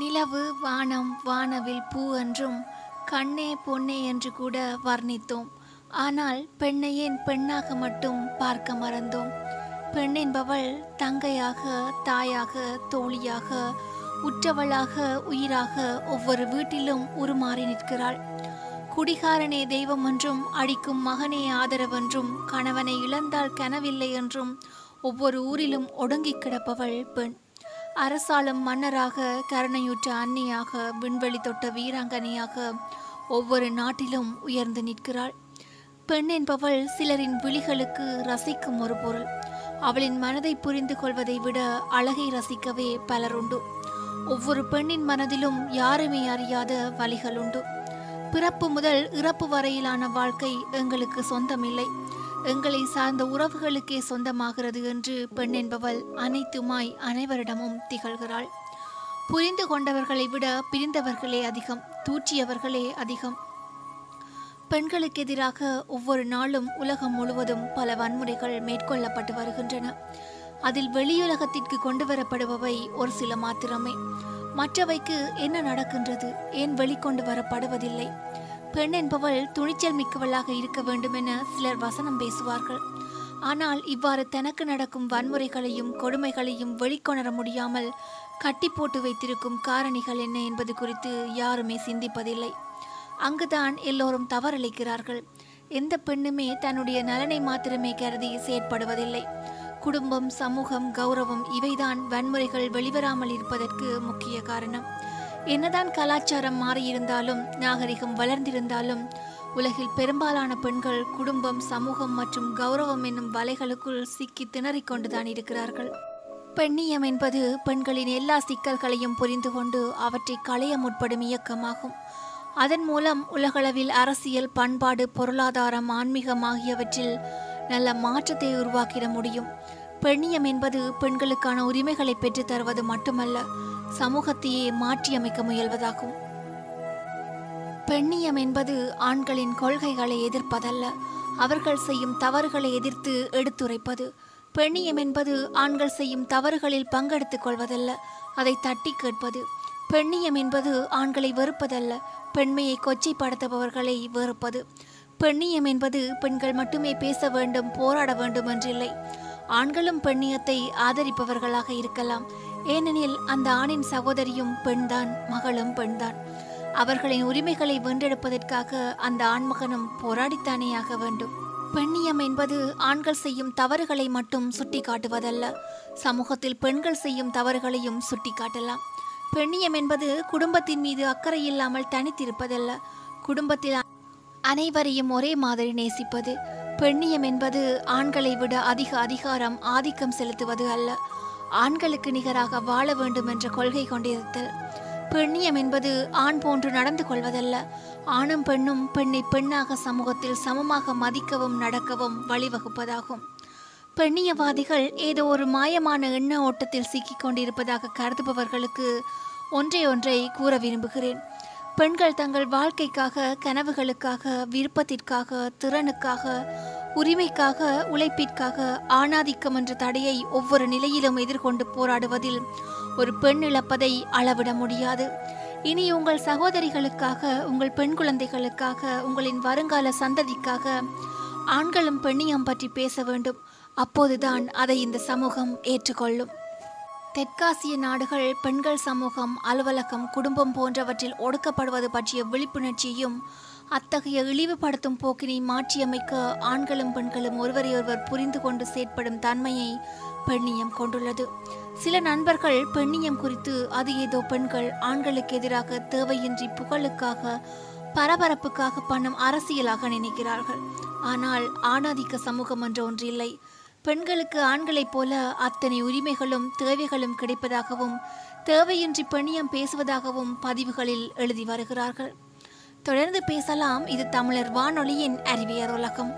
நிலவு வானம் வானவில் பூ என்றும் கண்ணே பொன்னே என்று கூட வர்ணித்தோம். ஆனால் பெண்ணை ஏன் பெண்ணாக மட்டும் பார்க்க மறந்தோம். பெண் என்பவள் தங்கையாக தாயாக தோழியாக உற்றவளாக உயிராக ஒவ்வொரு வீட்டிலும் உருமாறி நிற்கிறாள். குடிகாரனே தெய்வம் என்றும் அடிக்கும் மகனே ஆதரவென்றும் கணவனை இழந்தால் கனவில்லை என்றும் ஒவ்வொரு ஊரிலும் ஒடுங்கிக் கிடப்பவள் பெண். அரசாளும் மன்னராக கருணையுற்ற அன்னியாக விண்வெளி தொட்ட வீராங்கனையாக ஒவ்வொரு நாட்டிலும் உயர்ந்து நிற்கிறாள். பெண் என்பவள் சிலரின் விழிகளுக்கு ரசிக்கும் ஒரு பொருள். அவளின் மனதை புரிந்து கொள்வதை விட அழகை ரசிக்கவே பலருண்டு ஒவ்வொரு பெண்ணின் மனதிலும் யாருமே அறியாத வழிகள் உண்டு. பிறப்பு முதல் இறப்பு வரையிலான வாழ்க்கை எங்களுக்கு சொந்தமில்லை. எங்களை சார்ந்த உறவுகளுக்கே சொந்தமாகிறது என்று பெண் என்பவள் அனைத்துமாய் அனைவரிடமும் திகழ்கிறாள். புரிந்து கொண்டவர்களை விட பிரிந்தவர்களே அதிகம் தூற்றியவர்களே அதிகம். பெண்களுக்கு எதிராக ஒவ்வொரு நாளும் உலகம் முழுவதும் பல வன்முறைகள் மேற்கொள்ளப்பட்டு வருகின்றன. அதில் வெளியுலகத்திற்கு கொண்டு வரப்படுபவை ஒரு சில மாத்திரமே. மற்றவைக்கு என்ன நடக்கின்றது? ஏன் வெளிக்கொண்டு வரப்படுவதில்லை? பெண் என்பவள் துணிச்சல் மிக்கவளாக இருக்க வேண்டும் என சிலர் வசனம் பேசுவார்கள். ஆனால் இவ்வாறு தனக்கு நடக்கும் வன்முறைகளையும் கொடுமைகளையும் வெளிக்கொணர முடியாமல் கட்டி போட்டு வைத்திருக்கும் காரணிகள் என்ன என்பது குறித்து யாருமே சிந்திப்பதில்லை. அங்குதான் எல்லோரும் தவறளிக்கிறார்கள் எந்த பெண்ணுமே தன்னுடைய நலனை மாத்திரமே கருதி செயற்படுவதில்லை. குடும்பம் சமூகம் கௌரவம் இவைதான் வன்முறைகள் வெளிவராமல் இருப்பதற்கு முக்கிய காரணம். என்னதான் கலாச்சாரம் மாறியிருந்தாலும் நாகரிகம் வளர்ந்திருந்தாலும் உலகில் பெரும்பாலான பெண்கள் குடும்பம் சமூகம் மற்றும் கௌரவம் என்னும் வலைகளுக்குள் சிக்கி திணறிக் கொண்டுதான் இருக்கிறார்கள். பெண்ணியம் என்பது பெண்களின் எல்லா சிக்கல்களையும் புரிந்து கொண்டு அவற்றை களைய முற்படும் இயக்கமாகும். அதன் மூலம் உலகளவில் அரசியல் பண்பாடு பொருளாதாரம் ஆன்மீகம் ஆகியவற்றில் நல்ல மாற்றத்தை உருவாக்கிட முடியும். பெண்ணியம் என்பது பெண்களுக்கான உரிமைகளை பெற்றுத் தருவது மட்டுமல்ல சமூகத்தையே மாற்றியமைக்க முயல்வதாகும். பெண்ணியம் என்பது ஆண்களின் கொள்கைகளை எதிர்ப்பதல்ல அவர்கள் செய்யும் தவறுகளை எதிர்த்து எடுத்துரைப்பது. பெண்ணியம் என்பது ஆண்கள் செய்யும் தவறுகளில் பங்கெடுத்துக் கொள்வதல்ல அதை தட்டி கேட்பது. பெண்ணியம் என்பது ஆண்களை வெறுப்பதல்ல பெண்மையை கொச்சைப்படுத்துபவர்களை வெறுப்பது. பெண்ணியம் என்பது பெண்கள் மட்டுமே பேச வேண்டும் போராட வேண்டும் என்றில்லை. ஆண்களும் பெண்ணியத்தை ஆதரிப்பவர்களாக இருக்கலாம். ஏனெனில் அந்த ஆணின் சகோதரியும் பெண்தான் மகளும் பெண்தான். அவர்களின் உரிமைகளை வென்றெடுப்பதற்காக அந்த ஆண்மகனும் போராடித்தானே ஆக வேண்டும். பெண்ணியம் என்பது ஆண்கள் செய்யும் தவறுகளை மட்டும் சுட்டிக்காட்டுவதல்ல. சமூகத்தில் பெண்கள் செய்யும் தவறுகளையும் சுட்டிக்காட்டலாம். பெண்ணியம் என்பது குடும்பத்தின் மீது அக்கறை இல்லாமல் தனித்திருப்பதல்ல. குடும்பத்தில் அனைவரையும் ஒரே மாதிரி நேசிப்பது. பெண்ணியம் என்பது ஆண்களை விட அதிக அதிகாரம் ஆதிக்கம் செலுத்துவது அல்ல. ஆண்களுக்கு நிகராக வாழ வேண்டும் என்ற கொள்கை கொண்டிருத்தல். பெண்ணியம் என்பது ஆண் போன்று நடந்து கொள்வதல்ல. ஆணும் பெண்ணும் பெண்ணை பெண்ணாக சமூகத்தில் சமமாக மதிக்கவும் நடக்கவும் வழிவகுப்பதாகும். பெண்ணியவாதிகள் ஏதோ ஒரு மாயமான எண்ண ஓட்டத்தில் சிக்கிக் கொண்டிருப்பதாக கருதுபவர்களுக்கு ஒன்றை ஒன்றை கூற விரும்புகிறேன். பெண்கள் தங்கள் வாழ்க்கைக்காக கனவுகளுக்காக விருப்பத்திற்காக திறனுக்காக உரிமைக்காக உழைப்பிற்காக ஆணாதிக்கம் என்ற தடையை ஒவ்வொரு நிலையிலும் எதிர்கொண்டு போராடுவதில் ஒரு பெண் இழப்பதை அளவிட முடியாது. இனி உங்கள் சகோதரிகளுக்காக உங்கள் பெண் குழந்தைகளுக்காக உங்களின் வருங்கால சந்ததிக்காக ஆண்களும் பெண்ணியம் பற்றி பேச வேண்டும். அப்போதுதான் அதை இந்த சமூகம் ஏற்றுக்கொள்ளும். தெற்காசிய நாடுகள் பெண்கள் சமூகம் அலுவலகம் குடும்பம் போன்றவற்றில் ஒடுக்கப்படுவது பற்றிய விழிப்புணர்ச்சியும் அத்தகைய இழிவுபடுத்தும் போக்கினை மாற்றியமைக்க ஆண்களும் பெண்களும் ஒருவரையொருவர் புரிந்து கொண்டு செயற்படும் தன்மையை பெண்ணியம் கொண்டுள்ளது. சில நண்பர்கள் பெண்ணியம் குறித்து அது ஏதோ பெண்கள் ஆண்களுக்கு எதிராக தேவையின்றி புகழுக்காக பரபரப்புக்காக பண்ணும் அரசியலாக நினைக்கிறார்கள். ஆனால் ஆணாதிக்க சமூகம் என்ற ஒன்றில்லை. பெண்களுக்கு ஆண்களைப் போல அத்தனை உரிமைகளும் தேவைகளும் கிடைப்பதாகவும் தேவையின்றி பெண்ணியம் பேசுவதாகவும் பதிவுகளில் எழுதி வருகிறார்கள். தொடர்ந்து பேசலாம் இது தமிழர் வானொலியின் அறிவியர் உலகம்.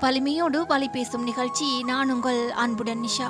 வலிமையோடு வழி பேசும் நிகழ்ச்சி நான் உங்கள் அன்புடன் நிஷா.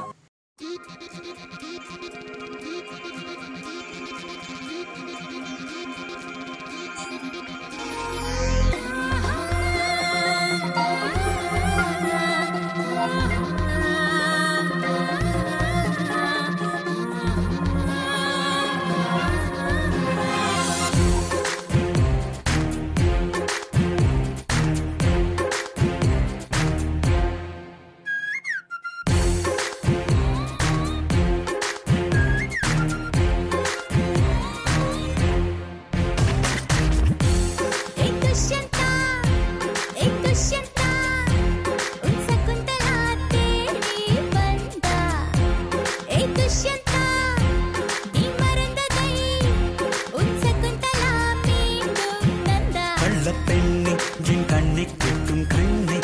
கிருண்ணை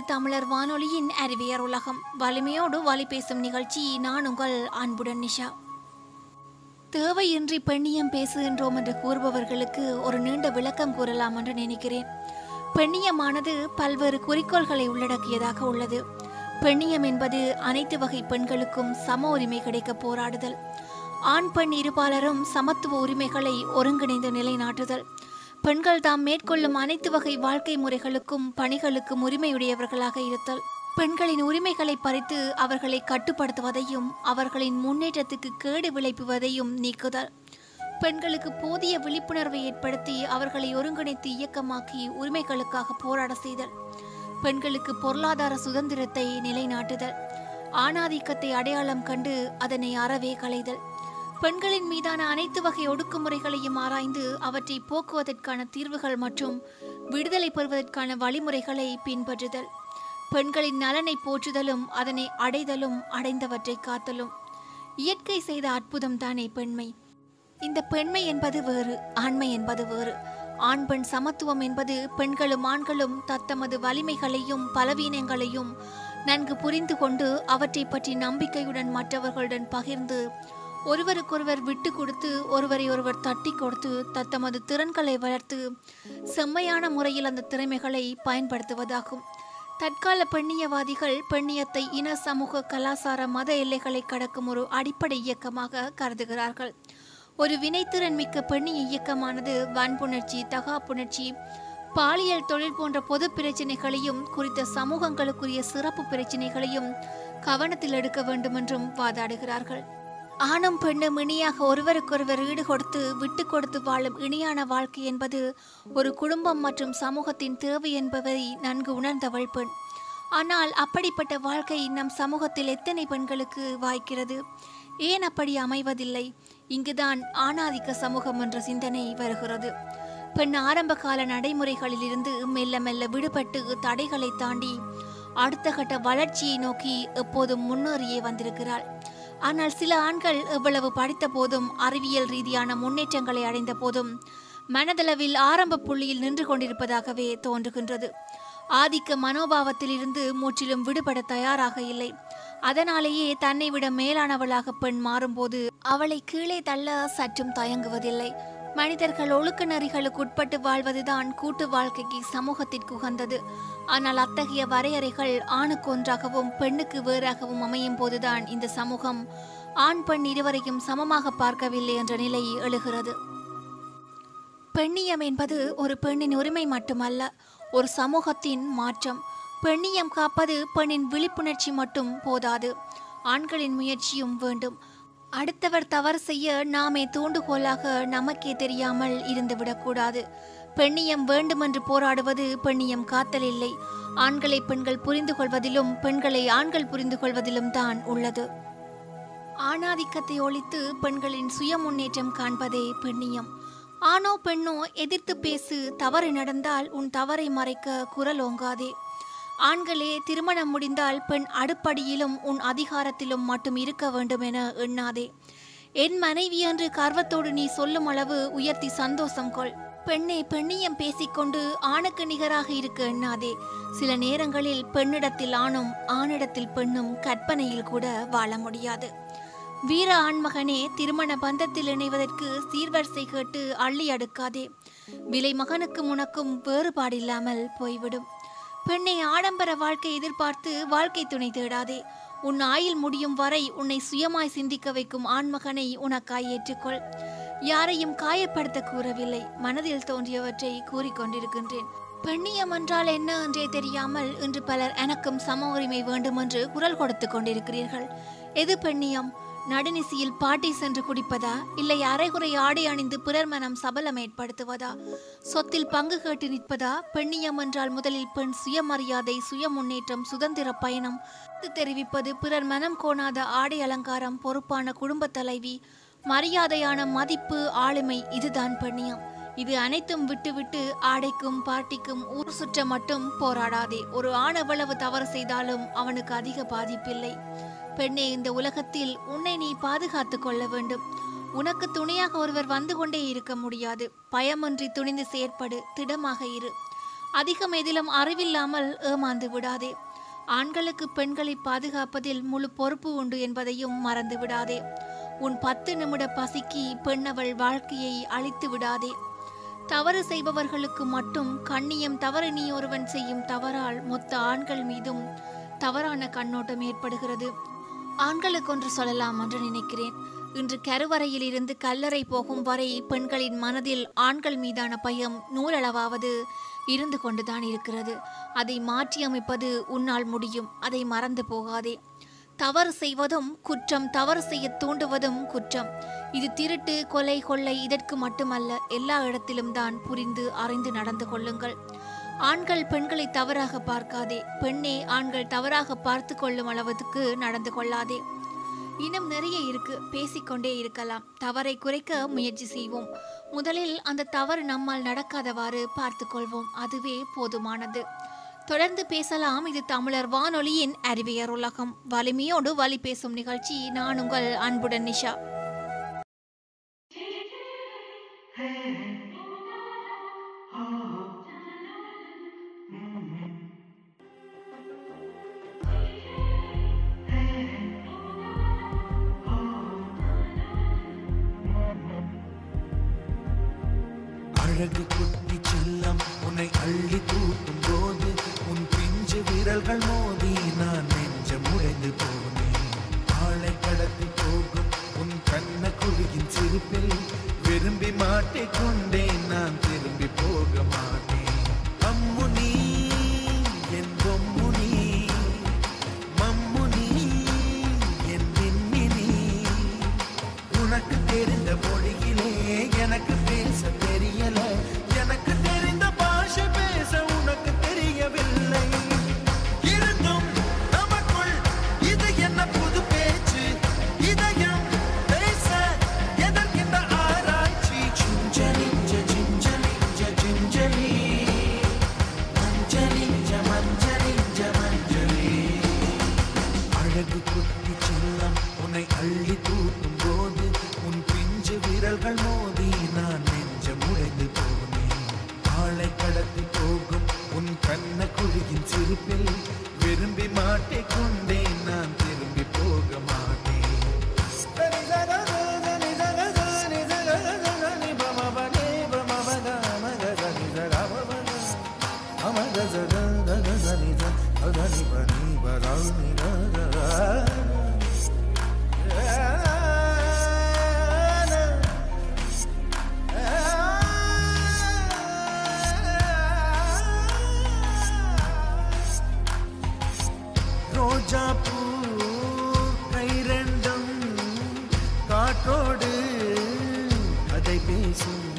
இது தமிழர் வானொலியின் அறிவியர் உலகம். வலிமையோடு வழி பேசும் நிகழ்ச்சி நான் உங்கள் அன்புடன் நிஷா. தேவையின்றி பெண்ணியம் பேசுகின்றோம் என்று கூறுபவர்களுக்கு ஒரு நீண்ட விளக்கம் கூறலாம் என்று நினைக்கிறேன். பெண்ணியமானது பல்வேறு குறிக்கோள்களை உள்ளடக்கியதாக உள்ளது. பெண்ணியம் என்பது அனைத்து வகை பெண்களுக்கும் சம உரிமை கிடைக்க போராடுதல். ஆண் பெண் இருபாலரும் சமத்துவ உரிமைகளை ஒருங்கிணைந்து நிலைநாட்டுதல். பெண்கள் தாம் மேற்கொள்ளும் அனைத்து வகை வாழ்க்கை முறைகளுக்கும் பணிகளுக்கும் உரிமையுடையவர்களாக இருத்தல். பெண்களின் உரிமைகளை பறித்து அவர்களை கட்டுப்படுத்துவதையும் அவர்களின் முன்னேற்றத்துக்கு கேடு விளைப்புவதையும் நீக்குதல். பெண்களுக்கு போதிய விழிப்புணர்வை ஏற்படுத்தி அவர்களை ஒருங்கிணைத்து இயக்கமாக்கி உரிமைகளுக்காக போராட செய்தல். பெண்களுக்கு பொருளாதார சுதந்திரத்தை நிலைநாட்டுதல். ஆணாதிக்கத்தை அடையாளம் கண்டு அதனை அறவே களைதல். பெண்களின் மீதான அனைத்து வகை ஒடுக்குமுறைகளையும் ஆராய்ந்து அவற்றை போக்குவதற்கான தீர்வுகள் மற்றும் விடுதலை பெறுவதற்கான வழிமுறைகளை பின்பற்றுதல். பெண்களின் நலனை போற்றுதலும் அதனை அடைதலும் அடைந்தவற்றை காத்தலும். இயற்கை செய்த அற்புதம் தானே பெண்மை. இந்த பெண்மை என்பது வேறு ஆண்மை என்பது வேறு. ஆண் பெண் சமத்துவம் என்பது பெண்களும் ஆண்களும் தத்தமது வலிமைகளையும் பலவீனங்களையும் நன்கு புரிந்து கொண்டு அவற்றை பற்றி நம்பிக்கையுடன் மற்றவர்களுடன் பகிர்ந்து ஒருவருக்கொருவர் விட்டு கொடுத்து ஒருவரை ஒருவர் தட்டி கொடுத்து தத்தமது திறன்களை வளர்த்து செம்மையான முறையில் அந்த திறமைகளை பயன்படுத்துவதாகும். தற்கால பெண்ணியவாதிகள் பெண்ணியத்தை இன சமூக கலாசார மத எல்லைகளை கடக்கும் ஒரு அடிப்படை இயக்கமாக கருதுகிறார்கள். ஒரு வினைத்திறன் மிக்க பெண்ணிய இயக்கமானது வன்புணர்ச்சி தகாப்புணர்ச்சி பாலியல் தொழில் போன்ற பொது பிரச்சனைகளையும் குறித்த சமூகங்களுக்குரிய சிறப்பு பிரச்சினைகளையும் கவனத்தில் எடுக்க வேண்டும் என்றும் வாதாடுகிறார்கள். ஆணும் பெண்ணும் இணையாக ஒருவருக்கொருவர் ஈடு கொடுத்து விட்டு கொடுத்து வாழும் இணையான வாழ்க்கை என்பது ஒரு குடும்பம் மற்றும் சமூகத்தின் தேவை என்பதை நன்கு உணர்ந்தவள் பெண் ஆனால் அப்படிப்பட்ட வாழ்க்கை நம் சமூகத்தில் எத்தனை பெண்களுக்கு வாய்க்கிறது? ஏன் அப்படி அமைவதில்லை? இங்குதான் ஆணாதிக்க சமூகம் என்ற சிந்தனை வருகிறது. பெண் ஆரம்ப கால நடைமுறைகளில் இருந்து மெல்ல மெல்ல விடுபட்டு தடைகளை தாண்டி அடுத்த கட்ட வளர்ச்சியை நோக்கி எப்போதும் முன்னேறியே வந்திருக்கிறாள். ஆனால் சில ஆண்கள் எவ்வளவு படித்த போதும் அறிவியல் ரீதியான முன்னேற்றங்களை அடைந்த போதும் மனதளவில் ஆரம்ப புள்ளியில் நின்று கொண்டிருப்பதாகவே தோன்றுகின்றது. ஆதிக்க மனோபாவத்திலிருந்து முற்றிலும் விடுபட தயாராக இல்லை. அதனாலேயே தன்னை விட மேலானவளாக பெண் மாறும்போது அவளை கீழே தள்ள சற்றும் தயங்குவதில்லை. மனிதர்கள் ஒழுக்க நெறிகளுக்கு உட்பட்டு வாழ்வதுதான் கூட்டு வாழ்க்கைக்கு சமூகத்திற்கு உகந்தது. ஆனால் அத்தகைய வரையறைகள் ஆணுக்கு ஒன்றாகவும் பெண்ணுக்கு வேறாகவும் அமையும் போதுதான் இந்த சமூகம் ஆண் பெண் இருவரையும் சமமாக பார்க்கவில்லை என்ற நிலை எழுகிறது. பெண்ணியம் என்பது ஒரு பெண்ணின் உரிமை மட்டுமல்ல ஒரு சமூகத்தின் மாற்றம். பெண்ணியம் காப்பது பெண்ணின் விழிப்புணர்ச்சி மட்டும் போதாது. ஆண்களின் முயற்சியும் வேண்டும். அடுத்தவர் தவறு செய்ய நாமே தூண்டுகோலாக நமக்கே தெரியாமல் இருந்துவிடக்கூடாது பெண்ணியம் வேண்டுமென்று போராடுவது பெண்ணியம் காத்தல் இல்லை. ஆண்களை பெண்கள் புரிந்து கொள்வதிலும் பெண்களை ஆண்கள் புரிந்து கொள்வதிலும் தான் உள்ளது. ஆணாதிக்கத்தை ஒழித்து பெண்களின் சுய முன்னேற்றம் காண்பதே பெண்ணியம். ஆணோ பெண்ணோ எதிர்த்து பேசு தவறு நடந்தால் உன் தவறை மறைக்க குரல் ஓங்காதே. ஆண்களே திருமணம் முடிந்தால் பெண் அடுப்படியிலும் உன் அதிகாரத்திலும் மட்டும் இருக்க வேண்டும் என எண்ணாதே. என் மனைவி என்று கர்வத்தோடு நீ சொல்லும் அளவு உயர்த்தி சந்தோஷம் கொள். பெண்ணே பெண்ணியம் பேசிக்கொண்டு ஆணுக்கு நிகராக இருக்க எண்ணாதே. சில நேரங்களில் பெண்ணிடத்தில் ஆணும் ஆணிடத்தில் பெண்ணும் கற்பனையில் கூட வாழ முடியாது. வீர ஆண்மகனே திருமண பந்தத்தில் இணைவதற்கு சீர்வரிசை கேட்டு அள்ளி அடுக்காதே. விலை மகனுக்கும் உனக்கும் வேறுபாடில்லாமல் போய்விடும். பெண்ணை ஆடம்பர வாழ்க்கை எதிர்பார்த்து வாழ்க்கை துணை தேடாதே. உன் ஆயில் முடியும் வரை உன்னை சுயமாய் சிந்திக்க வைக்கும் ஆண்மகனை உனக்காய் ஏற்றுக்கொள். யாரையும் காயப்படுத்த கூறவில்லை. மனதில் தோன்றியவற்றை கூறிக்கொண்டிருக்கின்றேன் பெண்ணியம் என்றால் என்ன என்றே தெரியாமல் இன்று பலர் எனக்கும் சம உரிமை வேண்டும் என்று குரல் கொடுத்து கொண்டிருக்கிறீர்கள். எது பெண்ணியம்? நடுநிசியில் பாட்டி சென்று குடிப்பதா? இல்லை அரைகுறை ஆடை அணிந்து பிறர் மனம் சபலம் ஏற்படுத்துவதா? சொத்தில் பங்கு கேட்டு நிற்பதா? பெண்ணியம் என்றால் முதலில் பெண் சுயமரியாதை சுய முன்னேற்றம் சுதந்திர பயணம். தெரிவிப்பது பிறர் மனம் கோணாத ஆடை அலங்காரம் பொறுப்பான குடும்ப தலைவி. மரியாதையான மதிப்பு ஆளுமை இதுதான் பெண்ணியம். இது அனைத்தும் விட்டுவிட்டு ஆடைக்கும் பாட்டிக்கும் ஊர் சுற்ற மட்டும் போராடாதே. ஒரு ஆண் எவ்வளவு தவறு செய்தாலும் அவனுக்கு அதிக பாதிப்பில்லை. பெண்ணே இந்த உலகத்தில் உன்னை நீ பாதுகாத்துக் கொள்ள வேண்டும். உனக்கு துணையாக ஒருவர் வந்து கொண்டே இருக்க முடியாது. பயமின்றி துணிந்து செயற்படு திடமாக இரு. அதிகம் எதிலும் அறிவில்லாமல் ஏமாந்து விடாதே. ஆண்களுக்கு பெண்களை பாதுகாப்பதில் முழு பொறுப்பு உண்டு என்பதையும் மறந்து விடாதே. உன் பத்து நிமிட பசிக்கு பெண்ணவள் வாழ்க்கையை அழித்து விடாதே. தவறு செய்பவர்களுக்கு மட்டும் கண்ணியம் தவறு நீ ஒருவன் செய்யும் தவறால் மொத்த ஆண்கள் மீதும் தவறான கண்ணோட்டம் ஏற்படுகிறது. ஆண்களுக்கு ஒன்று சொல்லலாம் என்று நினைக்கிறேன். இன்று கருவறையில் இருந்து கல்லறை போகும் வரை பெண்களின் மனதில் ஆண்கள் மீதான பயம் நூறளவாவது இருந்து கொண்டுதான் இருக்கிறது. அதை மாற்றியமைப்பது உன்னால் முடியும். அதை மறந்து போகாதே. தவறு செய்வதும் குற்றம். தவறு செய்ய தூண்டுவதும் குற்றம். இது திருட்டு கொலை கொள்ளை இதற்கு மட்டுமல்ல. எல்லா இடத்திலும் தான் புரிந்து அறிந்து நடந்து கொள்ளுங்கள். ஆண்கள் பெண்களை தவறாக பார்க்காதே. பெண்ணே ஆண்கள் தவறாக பார்த்து கொள்ளும் அளவுக்கு நடந்து கொள்ளாதே. இன்னும் நிறைய இருக்கு பேசிக்கொண்டே இருக்கலாம். தவறை குறைக்க முயற்சி செய்வோம். முதலில் அந்த தவறு நம்மால் நடக்காதவாறு பார்த்து கொள்வோம். அதுவே போதுமானது. தொடர்ந்து பேசலாம். இது தமிழர் வானொலியின் அறிவியர் உலகம். வலிமையோடு வலி பேசும் நிகழ்ச்சி. நான் உங்கள் அன்புடன் நிஷா. அழகு குட்டி செல்லம் உன்னை அள்ளி தூக்கும் போது உன் பிஞ்சு விரல்கள் மோதி நான் நெஞ்சம் உடைந்து போனேன். ஆளை கடத்தி போகும் உன் கண்ண குழியின் சிரிப்பில் விரும்பி மாட்டிக்கொண்டேன் ரோஜா பூ கை ரெண்டும் காற்றோடு அதை பேசும்.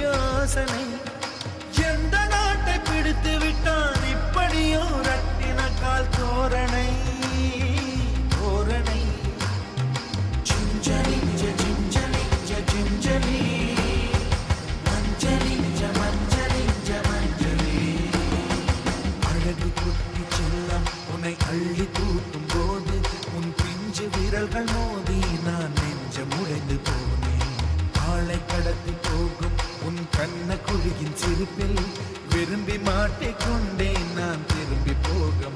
யோசனை. எந்த நாட்டை பிடித்து விட்டான் இப்படியும் ரட்டின கால் தோரணை தோரணை. சிஞ்சலிஞ்ச சிஞ்சலிஞ்ச சிஞ்சலி மஞ்சளிஞ்ச மஞ்சளிஞ்ச மஞ்சளி அழகு குட்டி செல்லம் உன்னை அள்ளி தூக்கும் போது உன் பிஞ்சு விரல்கள் மோது கண்ண குழியின் சிரிப்பில் விரும்பி மாட்டிக்கொண்டேன் நான் திரும்பி போக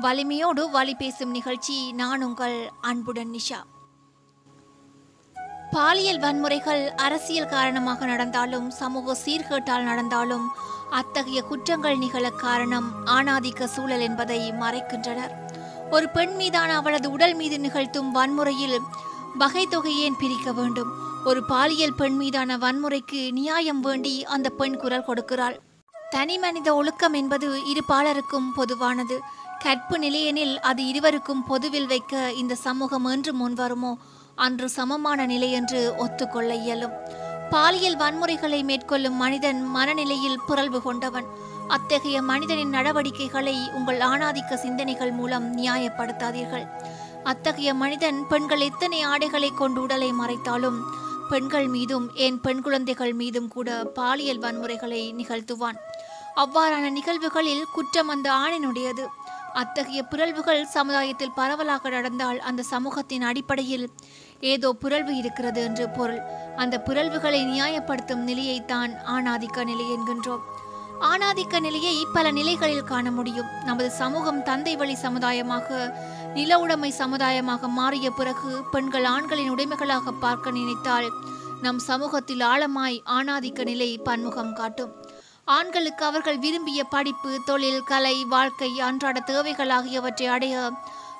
வலிமையோடு வழி பேசும் நிகழ்ச்சி. நான் உங்கள் அன்புடன் நிஷா. பாலியல் வன்முறைகள் அரசியல் காரணமாக நடந்தாலும் சமூக சீர்கேட்டால் நடந்தாலும் அத்தகைய குற்றங்கள் நிகழ காரணம் ஆணாதிக்க சூழல் என்பதை மறைக்கின்றனர். ஒரு பெண் மீதான அவளது உடல் மீது நிகழ்த்தும் வன்முறையில் வகை தொகையேன் பிரிக்க வேண்டும்? ஒரு பாலியல் பெண் மீதான வன்முறைக்கு நியாயம் வேண்டி அந்த பெண் குரல் கொடுக்கிறாள். தனி மனித ஒழுக்கம் என்பது இரு பாலருக்கும் பொதுவானது. கற்பு நிலையெனில் அது இருவருக்கும் பொதுவில் வைக்க இந்த சமூகம் என்று முன்வருமோ? அன்று சமமான நிலை என்று ஒத்துக்கொள்ள இயலும். பாலியல் வன்முறைகளை மேற்கொள்ளும் மனிதன் மனநிலையில் புரள்வு கொண்டவன். அத்தகைய மனிதனின் நடவடிக்கைகளை உங்கள் ஆணாதிக்க சிந்தனைகள் மூலம் நியாயப்படுத்தாதீர்கள். அத்தகைய மனிதன் பெண்கள் எத்தனை ஆடைகளை கொண்டு உடலை மறைத்தாலும் பெண்கள் மீதும் ஏன் பெண் குழந்தைகள் மீதும் கூட பாலியல் வன்முறைகளை நிகழ்த்துவான். அவ்வாறான நிகழ்வுகளில் குற்றம் அந்த ஆணினுடையது. அத்தகைய பிறழ்வுகள் சமுதாயத்தில் பரவலாக நடந்தால் அந்த சமூகத்தின் அடிப்படையில் ஏதோ புரள்வு இருக்கிறது என்று பொருள். அந்த புரள்வுகளை நியாயப்படுத்தும் நிலையைத்தான் ஆணாதிக்க நிலை என்கின்றோம். ஆணாதிக்க நிலையை பல நிலைகளில் காண முடியும். நமது சமூகம் தந்தை வழி சமுதாயமாக நில உடைமை சமுதாயமாக மாறிய பிறகு பெண்கள் ஆண்களின் உடைமைகளாக பார்க்க நினைத்தால் நம் சமூகத்தில் ஆழமாய் ஆணாதிக்க நிலை பன்முகம் காட்டும். ஆண்களுக்கு அவர்கள் விரும்பிய படிப்பு தொழில் கலை வாழ்க்கை அன்றாட தேவைகள் ஆகியவற்றை அடைய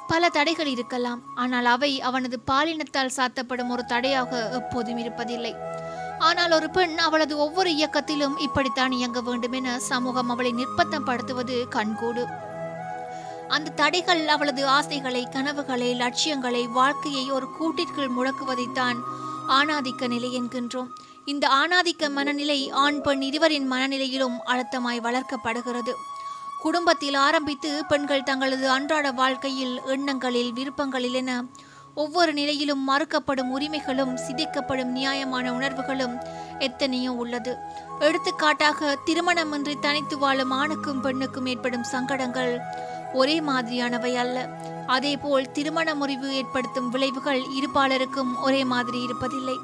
பல தடைகள் இருக்கலாம். ஆனால் அவை அவனது பாலினத்தால் சாத்தப்படும் ஒரு தடையாக எப்போதும் இருப்பதில்லை. ஆனால் ஒரு பெண் அவளது ஒவ்வொரு இயக்கத்திலும் இப்படித்தான் இயங்க வேண்டும் என சமூகம் அவளை நிர்பந்தப்படுத்துவது கண்கூடு. அந்த தடைகள் அவளது ஆசைகளை கனவுகளை லட்சியங்களை வாழ்க்கையை ஒரு கூட்டிற்குள் முழக்குவதைத்தான் ஆணாதிக்க நிலை என்கின்றோம். இந்த ஆணாதிக்க மனநிலை ஆண் பெண் இருவரின் மனநிலையிலும் அழுத்தமாய் வளர்க்கப்படுகிறது. குடும்பத்தில் ஆரம்பித்து பெண்கள் தங்களது அன்றாட வாழ்க்கையில் எண்ணங்களில் விருப்பங்களில் என ஒவ்வொரு நிலையிலும் மறுக்கப்படும் உரிமைகளும் சிதைக்கப்படும் நியாயமான உணர்வுகளும் எத்தனையோ உள்ளது. எடுத்துக்காட்டாக திருமணமின்றி தனித்து வாழும் ஆணுக்கும் பெண்ணுக்கும் ஏற்படும் சங்கடங்கள் ஒரே மாதிரியானவை அல்ல. அதேபோல் திருமண முறிவு ஏற்படுத்தும் விளைவுகள் இருபாலருக்கும் ஒரே மாதிரி இருப்பதில்லை.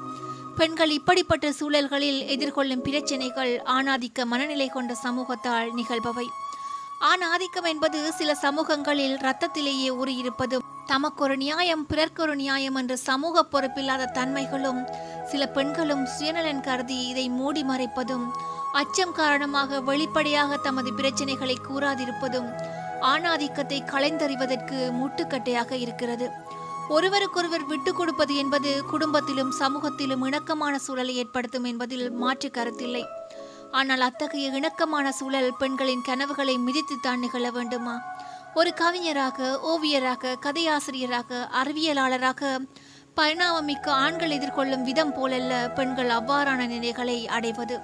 பெண்கள் இப்படிப்பட்ட சூழல்களில் எதிர்கொள்ளும் பிரச்சினைகள் ஆணாதிக்க மனநிலை கொண்ட சமூகத்தால் நிகழ்பவை. ஆணாதிக்கம் என்பது சில சமூகங்களில் இரத்தத்திலேயே ஊறியிருப்பதும் தமக்கொரு நியாயம் பிறர்க்கொரு நியாயம் என்ற சமூக பொறுப்பில்லாத தன்மைகளும் சில பெண்களும் சுயநலன் கருதி இதை மூடி மறைப்பதும் அச்சம் காரணமாக வெளிப்படையாக தமது பிரச்சனைகளை கூறாதிருப்பதும் ஆணாதிக்கத்தை களைந்தறிவதற்கு முட்டுக்கட்டையாக இருக்கிறது. ஒருவருக்கொருவர் விட்டு கொடுப்பது என்பது குடும்பத்திலும் சமூகத்திலும் இணக்கமான சூழலை ஏற்படுத்தும் என்பதில் மாற்று கருத்தில்லை. ஆனால் அத்தகைய இணக்கமான சூழல் பெண்களின் கனவுகளை மிதித்துத்தான் நிகழ வேண்டுமா? ஒரு கவிஞராக ஓவியராக கதையாசிரியராக அறிவியலாளராக பரிணாமமிக்க ஆண்கள் எதிர்கொள்ளும் விதம் போலல்ல பெண்கள் அவ்வாறான நிலைகளை அடைவது.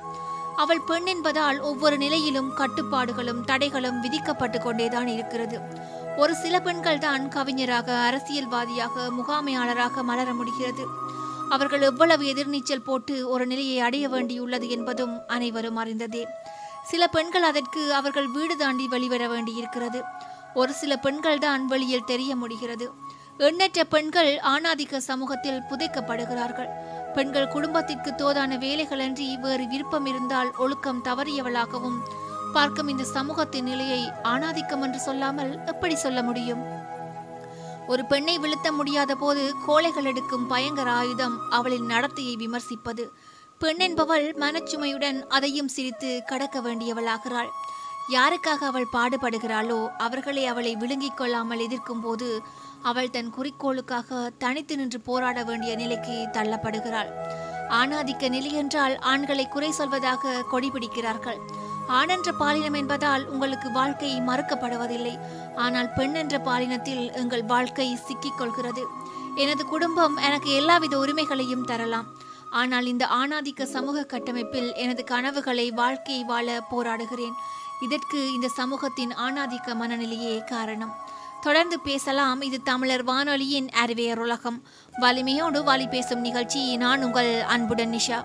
அவள் பெண் என்பதால் ஒவ்வொரு நிலையிலும் கட்டுப்பாடுகளும் தடைகளும் விதிக்கப்பட்டு கொண்டேதான் இருக்கிறது. ஒரு சில பெண்கள் தான் கவிஞராக அரசியல்வாதியாக முகாமையாளராக மலர முடிகிறது. அவர்கள் எவ்வளவு எதிர்நீச்சல் போட்டு ஒரு நிலையை அடைய வேண்டியுள்ளது என்பதும் அனைவரும் அறிந்ததே. சில பெண்கள் அதற்கு அவர்கள் வீடு தாண்டி வெளிவர வேண்டியிருக்கிறது. ஒரு சில பெண்கள் தான் வெளியில் தெரிய முடிகிறது. எண்ணற்ற பெண்கள் ஆணாதிக்க சமூகத்தில் புதைக்கப்படுகிறார்கள். பெண்கள் குடும்பத்திற்கு தோதான வேலைகளன்றி வேறு விருப்பம் இருந்தால் ஒழுக்கம் தவறியவளாகவும் பார்க்கும் இந்த சமூகத்தின் நிலையை ஆணாதிக்கம் என்று சொல்லாமல் எப்படி சொல்ல முடியும்? ஒரு பெண்ணை வீழ்த்த முடியாத போது கோழைகள் எடுக்கும் பயங்கர ஆயுதம் அவளின் நடத்தையை விமர்சிப்பது. பெண் என்பவள் மனச்சுமையுடன் அதையும் சிரித்து கடக்க வேண்டியவளாகிறாள். யாருக்காக அவள் பாடுபடுகிறாளோ அவர்களை அவளை விழுங்கிக் கொள்ளாமல் எதிர்க்கும் போது அவள் தன் குறிக்கோளுக்காக தனித்து நின்று போராட வேண்டிய நிலைக்கு தள்ளப்படுகிறாள். ஆணாதிக்க நிலை என்றால் ஆண்களை குறை சொல்வதாக கொடி ஆணென்ற பாலினம் என்பதால் உங்களுக்கு வாழ்க்கை மறுக்கப்படுவதில்லை. ஆனால் பெண் என்ற பாலினத்தில் எங்கள் வாழ்க்கை சிக்கிக் கொள்கிறது எனது குடும்பம் எனக்கு எல்லாவித உரிமைகளையும் தரலாம். ஆனால் இந்த ஆணாதிக்க சமூக கட்டமைப்பில் எனது கனவுகளை வாழ்க்கையை வாழ போராடுகிறேன். இதற்கு இந்த சமூகத்தின் ஆணாதிக்க மனநிலையே காரணம். தொடர்ந்து பேசலாம் இது தமிழர் வானொலியின் அறிவியர் உலகம் வலிமையோடு வாலி பேசும் நிகழ்ச்சி நான் உங்கள் அன்புடன் நிஷா.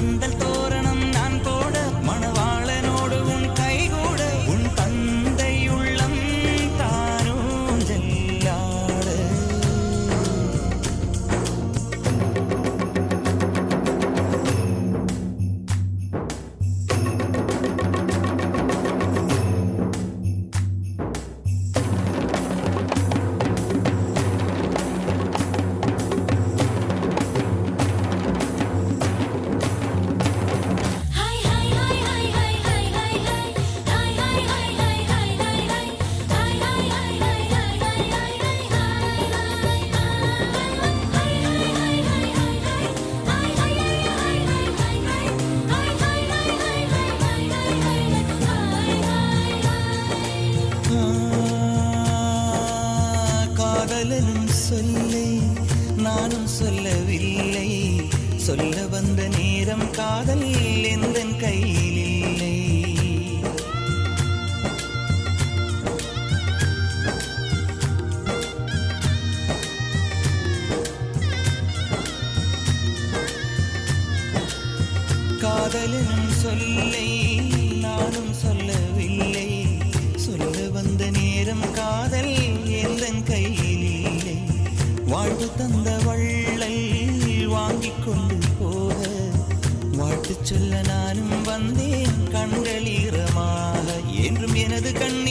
del todo. சொல்ல நானும் வந்தேன். கண்கள் ஈரமாக. என்றும் எனது கண்ணீர்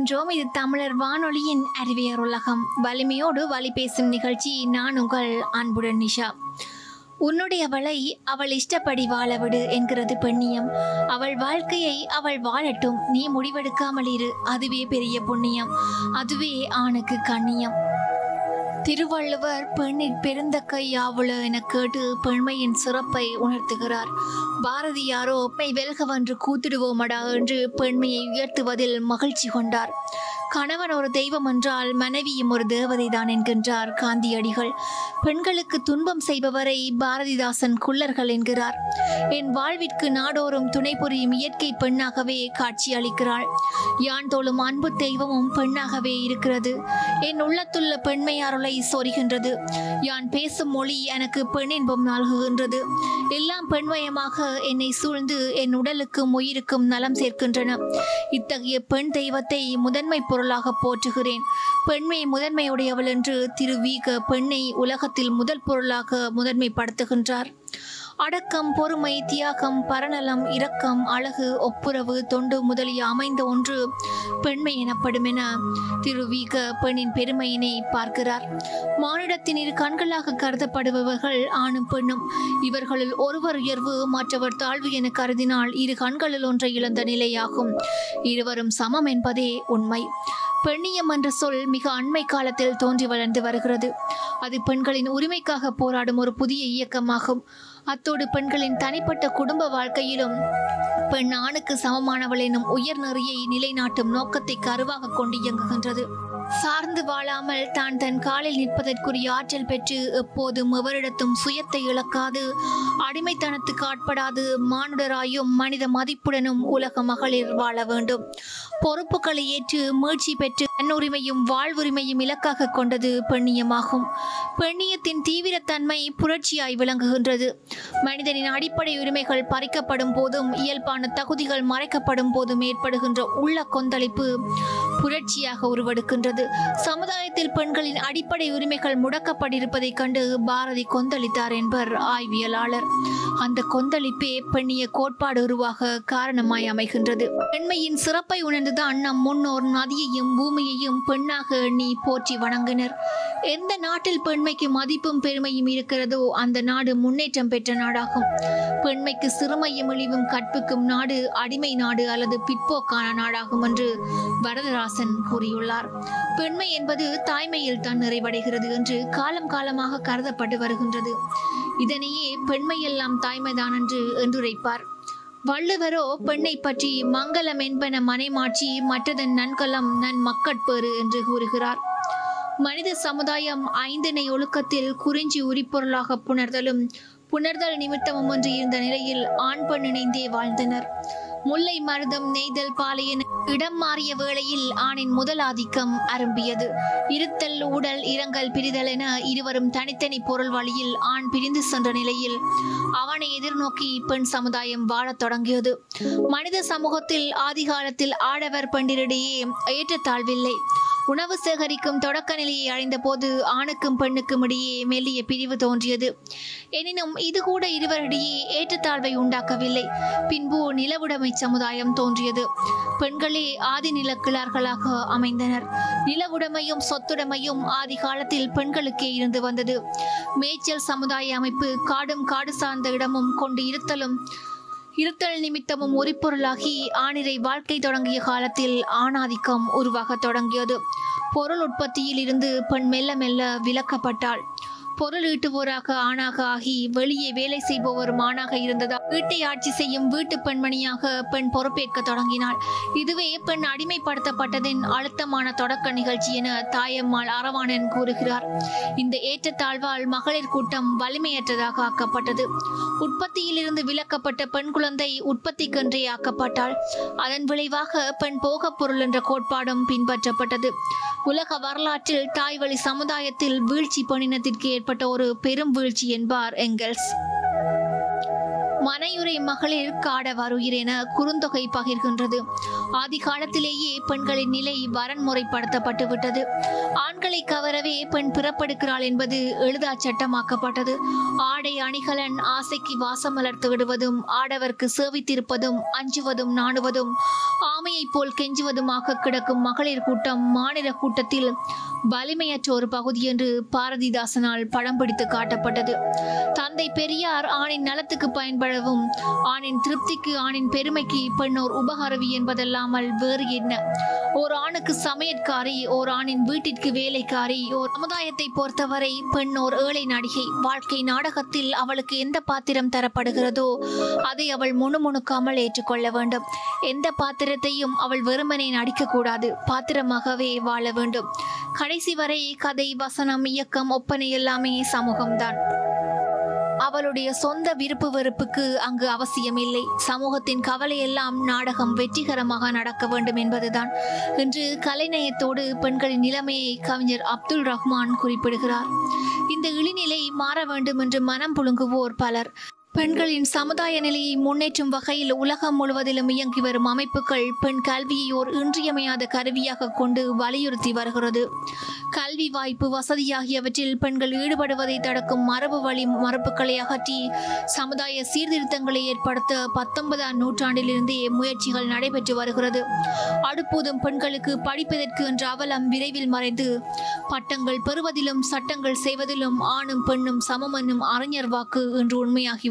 இணைந்திருக்கின்றோம் இது தமிழர் வானொலியின் அறிவியர் உலகம். வலிமையோடு வழி பேசும் நிகழ்ச்சி நான் உங்கள் அன்புடன் நிஷா. உன்னுடைய உன்னுடையவளை அவள் இஷ்டப்படி வாழவிடு என்கிறது பெண்ணியம். அவள் வாழ்க்கையை அவள் வாழட்டும் நீ முடிவெடுக்காமல் இரு அதுவே பெரிய புண்ணியம். அதுவே ஆணுக்கு கண்ணியம். திருவள்ளுவர் பெண்ணின் பிறந்த யாவுள என கேட்டு பெண்மையின் சிறப்பை உணர்த்துகிறார். பாரதியாரோ பெண்மை வெல்கவென்று கூத்திடுவோமடா என்று பெண்மையை உயர்த்துவதில் மகிழ்ச்சி கொண்டார். கணவன் ஒரு தெய்வம் என்றால் மனைவியும் ஒரு தேவதைதான் என்கின்றார் காந்தியடிகள். பெண்களுக்கு துன்பம் செய்பவரை பாரதிதாசன் குள்ளர்கள் என்கிறார். என் வாழ்விற்கு நாடோறும் துணை புரியும் இயற்கை பெண்ணாகவே காட்சி அளிக்கிறாள். யான் தோளும் அன்பு தெய்வமும் பெண்ணாகவே இருக்கிறது. என் உள்ளத்துள்ள பெண்மையாருளை சொரிகின்றது. யான் பேசும் மொழி எனக்கு பெண் இன்பம் நல்குகின்றது எல்லாம் பெண்மயமாக என்னை சூழ்ந்து என் உடலுக்கும் உயிருக்கும் நலம் சேர்க்கின்றன. இத்தகைய பெண் தெய்வத்தை முதன்மை பொருளாக போற்றுகிறேன். பெண்மை முதன்மையுடையவள் என்று திரு வீக பெண்ணை உலகத்தில் முதல் பொருளாக முதன்மைப்படுத்துகின்றார். அடக்கம் பொறுமை தியாகம் பரநலம் இரக்கம் அழகு ஒப்புரவு தொண்டு முதலிய அமைந்த ஒன்று பெண்மை எனப்படும் என திரு வீக பெண்ணின் பெருமையினை பார்க்கிறார். மானிடத்தின் இரு கண்களாக கருதப்படுபவர்கள் ஆணும் பெண்ணும். இவர்களில் ஒருவர் உயர்வு மற்றவர் தாழ்வு என கருதினால் இரு கண்களில் ஒன்றை இழந்த நிலையாகும். இருவரும் சமம் என்பதே உண்மை. பெண்ணியம் என்ற சொல் மிக அண்மை காலத்தில் தோன்றி வளர்ந்து வருகிறது. அது பெண்களின் உரிமைக்காக போராடும் ஒரு புதிய இயக்கமாகும். அத்தோடு பெண்களின் தனிப்பட்ட குடும்ப வாழ்க்கையிலும் பெண் ஆணுக்கு சமமானவள் எனும் உயர் நெறியை நிலைநாட்டும் நோக்கத்தை கருவாக கொண்டு இயங்குகின்றது. சார்ந்து வாழாமல் தான் தன் காலில் நிற்பதற்குரிய ஆற்றல் பெற்று எப்போதும் எவரிடத்தும் சுயத்தை இழக்காது அடிமைத்தனத்துக்கு ஆட்படாது மானுடராயும் மனித மதிப்புடனும் உலக மகளிர் வாழ வேண்டும். பொறுப்புகளை ஏற்று மீழ்ச்சி பெற்று தன்னுரிமையும் வாழ்வுரிமையும் இலக்காக கொண்டது பெண்ணியமாகும். பெண்ணியத்தின் தீவிரத்தன்மை புரட்சியாய் விளங்குகின்றது. மனிதனின் அடிப்படை உரிமைகள் பறிக்கப்படும் போதும் இயல்பான தகுதிகள் மறைக்கப்படும் போதும் ஏற்படுகின்ற உள்ள கொந்தளிப்பு புரட்சியாக உருவெடுக்கின்றது. சமுதாயத்தில் பெண்களின் அடிப்படை உரிமைகள் முடக்கப்பட்டிருப்பதைக் கண்டு பாரதி கொந்தளித்தார் என்பர் ஆய்வியலாளர். அந்த கொந்தளிப்பே பெண்ணிய கோட்பாடு உருவாக காரணமாய் அமைகின்றது. பெண்மையின் சிறப்பை உணர்ந்துதான் நம் முன்னோர் நதியையும் பூமியையும் பெண்ணாக எண்ணி போற்றி வணங்கினர். எந்த நாட்டில் பெண்மைக்கு மதிப்பும் பெருமையும் இருக்கிறதோ அந்த நாடு முன்னேற்றம் பெற்ற நாடாகும். பெண்மைக்கு சிறுமையும் இழிவும் கற்புக்கும் நாடு அடிமை நாடு அல்லது பிற்போக்கான நாடாகும் என்று வரதராசன் கூறியுள்ளார். பெண்மை என்பது தாய்மையில் தான் நிறைவடைகிறது என்று காலம் காலமாக கருதப்பட்டு வருகின்றது. இதனையே பெண்மையெல்லாம் தாய்மைதான் என்று என்றுரைப்பார். வள்ளுவரோ பெண்ணை பற்றி மங்களம் என்பன மனைமாட்சி மற்றதன் நன்கலம் நன் மக்கட்பேறு என்று கூறுகிறார். மனித சமுதாயம் ஐந்திணை ஒழுக்கத்தில் குறிஞ்சி உரிப்பொருளாக புணர்தலும் புணர்தல் நிமித்தமும் ஒன்று இருந்த நிலையில் ஆண் பெண் இணைந்தே வாழ்ந்தனர். முல்லை மருதம் நெய்தல் பாளையன் இடம் மாறிய வேளையில் ஆணின் முதல் ஆதிக்கம் அரும்பியது. இருத்தல் ஊடல் இரங்கல் பிரிதல் என இருவரும் தனித்தனி பொருள் வழியில் ஆண் பிரிந்து சென்ற நிலையில் அவனை எதிர்நோக்கி பெண் சமுதாயம் வாழத் தொடங்கியது. மனித சமூகத்தில் ஆதிகாலத்தில் ஆடவர் பெண்டிரிடையே ஏற்றத்தாழ்வில்லை. உணவு சேகரிக்கும் தொடக்க நிலையை அடைந்த போது ஆணுக்கும் பெண்ணுக்கும் இடையே மெல்லிய பிரிவு தோன்றியது. எனினும் இது கூட இருவரிடையே ஏற்றத்தாழ்வை உண்டாக்கவில்லை. பின்பு நிலவுடைமை சமுதாயம் தோன்றியது. பெண்களே ஆதி நிலக்கிழார்களாக அமைந்தனர். நிலவுடைமையும் சொத்துடைமையும் ஆதி காலத்தில் பெண்களுக்கே இருந்து வந்தது. மேய்ச்சல் சமுதாய அமைப்பு காடும் காடு சார்ந்த இடமும் கொண்டு இருத்தலும் இருத்தல் நிமித்தமும் உரிப்பொருளாகி ஆணிரை வாழ்க்கை தொடங்கிய காலத்தில் ஆணாதிக்கம் உருவாக தொடங்கியது. பொருள் உற்பத்தியில் இருந்து பெண் மெல்ல மெல்ல விலக்கப்பட்டாள். பொருள் ஈட்டுவோராக ஆணாக ஆகி வெளியே வேலை செய்பவரும் ஆணாக இருந்ததால் வீட்டை ஆட்சி செய்யும் வீட்டு பெண்மணியாக பெண் பொறுப்பேற்க தொடங்கினாள். இதுவே பெண் அடிமைப்படுத்தப்பட்டதின் அழுத்தமான தொடக்க நிகழ்ச்சி என தாயம்மாள் அரவாணன் கூறுகிறார். இந்த ஏற்றத்தாழ்வால் மகளிர் கூட்டம் வலிமையற்றதாக ஆக்கப்பட்டது. உற்பத்தியிலிருந்து விலக்கப்பட்ட பெண் குழந்தை உற்பத்திக்கென்றே ஆக்கப்பட்டாள். அதன் விளைவாக பெண் போகப் பொருள் என்ற கோட்பாடும் பின்பற்றப்பட்டது. உலக வரலாற்றில் தாய்வழி சமுதாயத்தில் வீழ்ச்சி பெண்ணினத்திற்கு ஏற்பட்ட ஒரு பெரும் வீழ்ச்சி என்பார் எங்கெல்ஸ். மனையுறை மகளிர் காட காடவருயிர் என குறுந்தொகை பகிர்கின்றது. ஆதி காலத்திலேயே பெண்களின் நிலை வரன்முறைப்படுத்தப்பட்டு விட்டது. ஆண்களை கவரவே பெண் பிறப்பெடுக்கிறாள் என்பது எழுதா சட்டமாக்கப்பட்டது. ஆடை அணிகலன் ஆசைக்கு வாசம் வளர்த்து விடுவதும் ஆடவர்க்கு சேவித்திருப்பதும் அஞ்சுவதும் நாணுவதும் ஆமையைப் போல் கெஞ்சுவதுமாக கிடக்கும் மகளிர் கூட்டம் மாநில கூட்டத்தில் வலிமையற்ற ஒரு பகுதி என்று பாரதிதாசனால் படம் பிடித்து காட்டப்பட்டது. தந்தை பெரியார் ஆணின் நலத்துக்கு பயன்பட வாழவும். ஆணின் திருப்திக்கு ஆணின் பெருமைக்கு பெண்ணோர் உபகரவி என்பதல்லாமல் வேறு என்ன? ஓர் ஆணுக்கு சமையற்காரி ஓர் ஆணின் வீட்டிற்கு வேலைக்காரி ஓர் சமுதாயத்தை பொறுத்தவரை பெண்ணோர் ஏழை நடிகை. வாழ்க்கை நாடகத்தில் அவளுக்கு எந்த பாத்திரம் தரப்படுகிறதோ அதை அவள் முணுமுணுக்காமல் ஏற்றுக்கொள்ள வேண்டும். எந்த பாத்திரத்தையும் அவள் வெறுமனே நடிக்கக்கூடாது. பாத்திரமாகவே வாழ வேண்டும். கடைசி வரை கதை வசனம் இயக்கம் ஒப்பனை எல்லாமே சமூகம்தான். அவளுடைய சொந்த விருப்பு வெறுப்புக்கு அங்கு அவசியமில்லை. சமூகத்தின் கவலையெல்லாம் நாடகம் வெற்றிகரமாக நடக்க வேண்டும் என்பதுதான். இன்று கலைநயத்தோடு பெண்களின் நிலைமையை கவிஞர் அப்துல் ரஹ்மான் குறிப்பிடுகிறார். இந்த இழிநிலை மாற வேண்டும் என்று மனம் புழுங்குவோர் பலர். பெண்களின் சமுதாய நிலையை முன்னேற்றும் வகையில் உலகம் முழுவதிலும் இயங்கி வரும் அமைப்புகள் பெண் கல்வியை ஓர் இன்றியமையாத கருவியாக கொண்டு வலியுறுத்தி வருகிறது. கல்வி வாய்ப்பு வசதி ஆகியவற்றில் பெண்கள் ஈடுபடுவதை தடுக்கும் மரபு வழி மரபுக்களை அகற்றி சமுதாய சீர்திருத்தங்களை ஏற்படுத்த பத்தொன்பதாம் நூற்றாண்டிலிருந்தே முயற்சிகள் நடைபெற்று வருகிறது. அடுப்போதும் பெண்களுக்கு படிப்பதற்கு என்ற அவலம் விரைவில் மறைந்து பட்டங்கள் பெறுவதிலும் சட்டங்கள் செய்வதிலும் ஆணும் பெண்ணும் சமம் என்னும் அறிஞர் வாக்கு என்று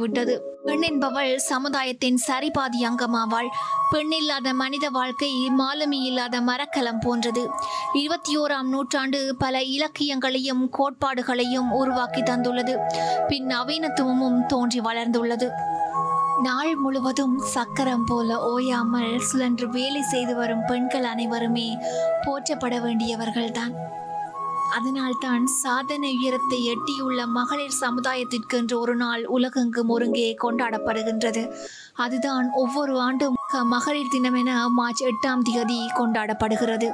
உண்மையாகிவிட்டது பெண் என்பவள் சமுதாயத்தின் சரிபாதி அங்கமாவாள். பெண் இல்லாத மனித வாழ்க்கை மாலுமி இல்லாத மரக்கலம் போன்றது. இருபத்தி ஓராம் நூற்றாண்டு பல இலக்கியங்களையும் கோட்பாடுகளையும் உருவாக்கி தந்துள்ளது. பின் நவீனத்துவமும் தோன்றி வளர்ந்துள்ளது. நாள் முழுவதும் சக்கரம் போல ஓயாமல் சுழன்று வேலை செய்து வரும் பெண்கள் அனைவருமே போற்றப்பட வேண்டியவர்கள்தான். அதனால்தான் சாதனை உயரத்தை எட்டியுள்ள மகளிர் சமுதாயத்திற்கென்று ஒரு நாள் உலகெங்கும் ஒருங்கே கொண்டாடப்படுகின்றது. அதுதான் ஒவ்வொரு ஆண்டும் மகளிர் தினம் என மார்ச் எட்டாம் தேதி கொண்டாடப்படுகிறது.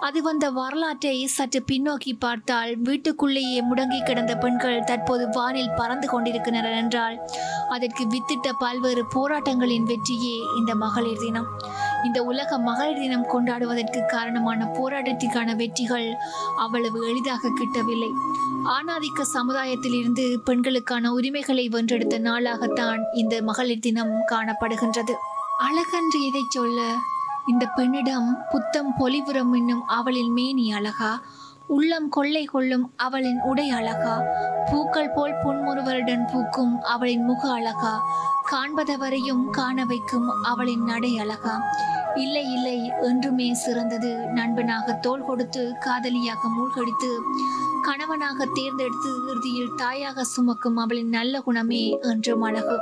அது வந்த வரலாற்றை சற்று பின்னோக்கி பார்த்தால் வீட்டுக்குள்ளேயே முடங்கி கிடந்த பெண்கள் தற்போது வானில் பறந்து கொண்டிருக்கின்றனர் என்றால் அதற்கு வித்திட்ட பல்வேறு போராட்டங்களின் வெற்றியே இந்த மகளிர் தினம். இந்த உலக மகளிர் தினம் கொண்டாடுவதற்கு காரணமான போராட்டத்திற்கான வெற்றிகள் அவ்வளவு எளிதாக கிட்டவில்லை. ஆணாதிக்க சமுதாயத்திலிருந்து பெண்களுக்கான உரிமைகளை வென்றெடுத்த நாளாகத்தான் இந்த மகளிர் தினம் காணப்படுகின்றது. அழகன்று எதை சொல்ல இந்த பெண்ணிடம் புத்தம் பொலிபுரம் என்னும் அவளின் மேனி அழகா? உள்ளம் கொள்ளை கொள்ளும் அவளின் உடை அழகா? பூக்கள் போல் புன்முறுவருடன் பூக்கும் அவளின் முக அழகா? காண்பதவரையும் காண வைக்கும் அவளின் நடை அழகா? இல்லை இல்லை என்றுமே சிறந்தது. நண்பனாக தோள் கொடுத்து காதலியாக மூழ்கடித்து கணவனாக தேர்ந்தெடுத்து இறுதியில் தாயாக சுமக்கும் அவளின் நல்ல குணமே என்றும் அழகு.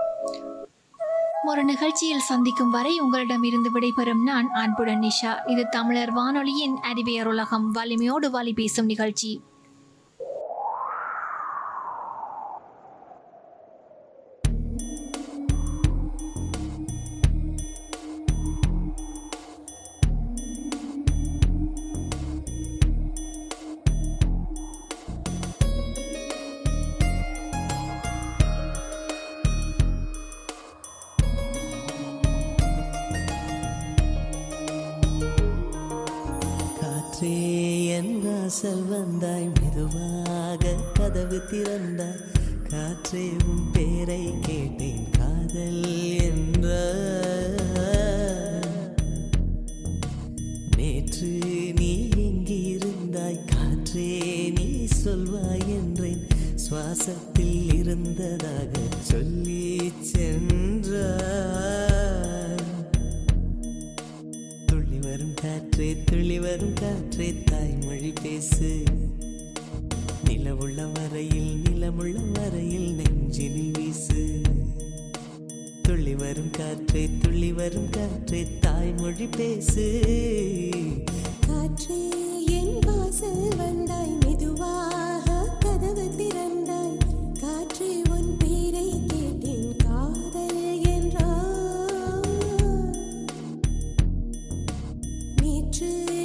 ஒரு நிகழ்ச்சியில் சந்திக்கும் வரை உங்களிடம் இருந்து விடைபெறும் நான் அன்புடன் நிஷா. இது தமிழர் வானொலியின் அறிவியர் உலகம். வலிமையோடு வழி பேசும் நிகழ்ச்சி. 是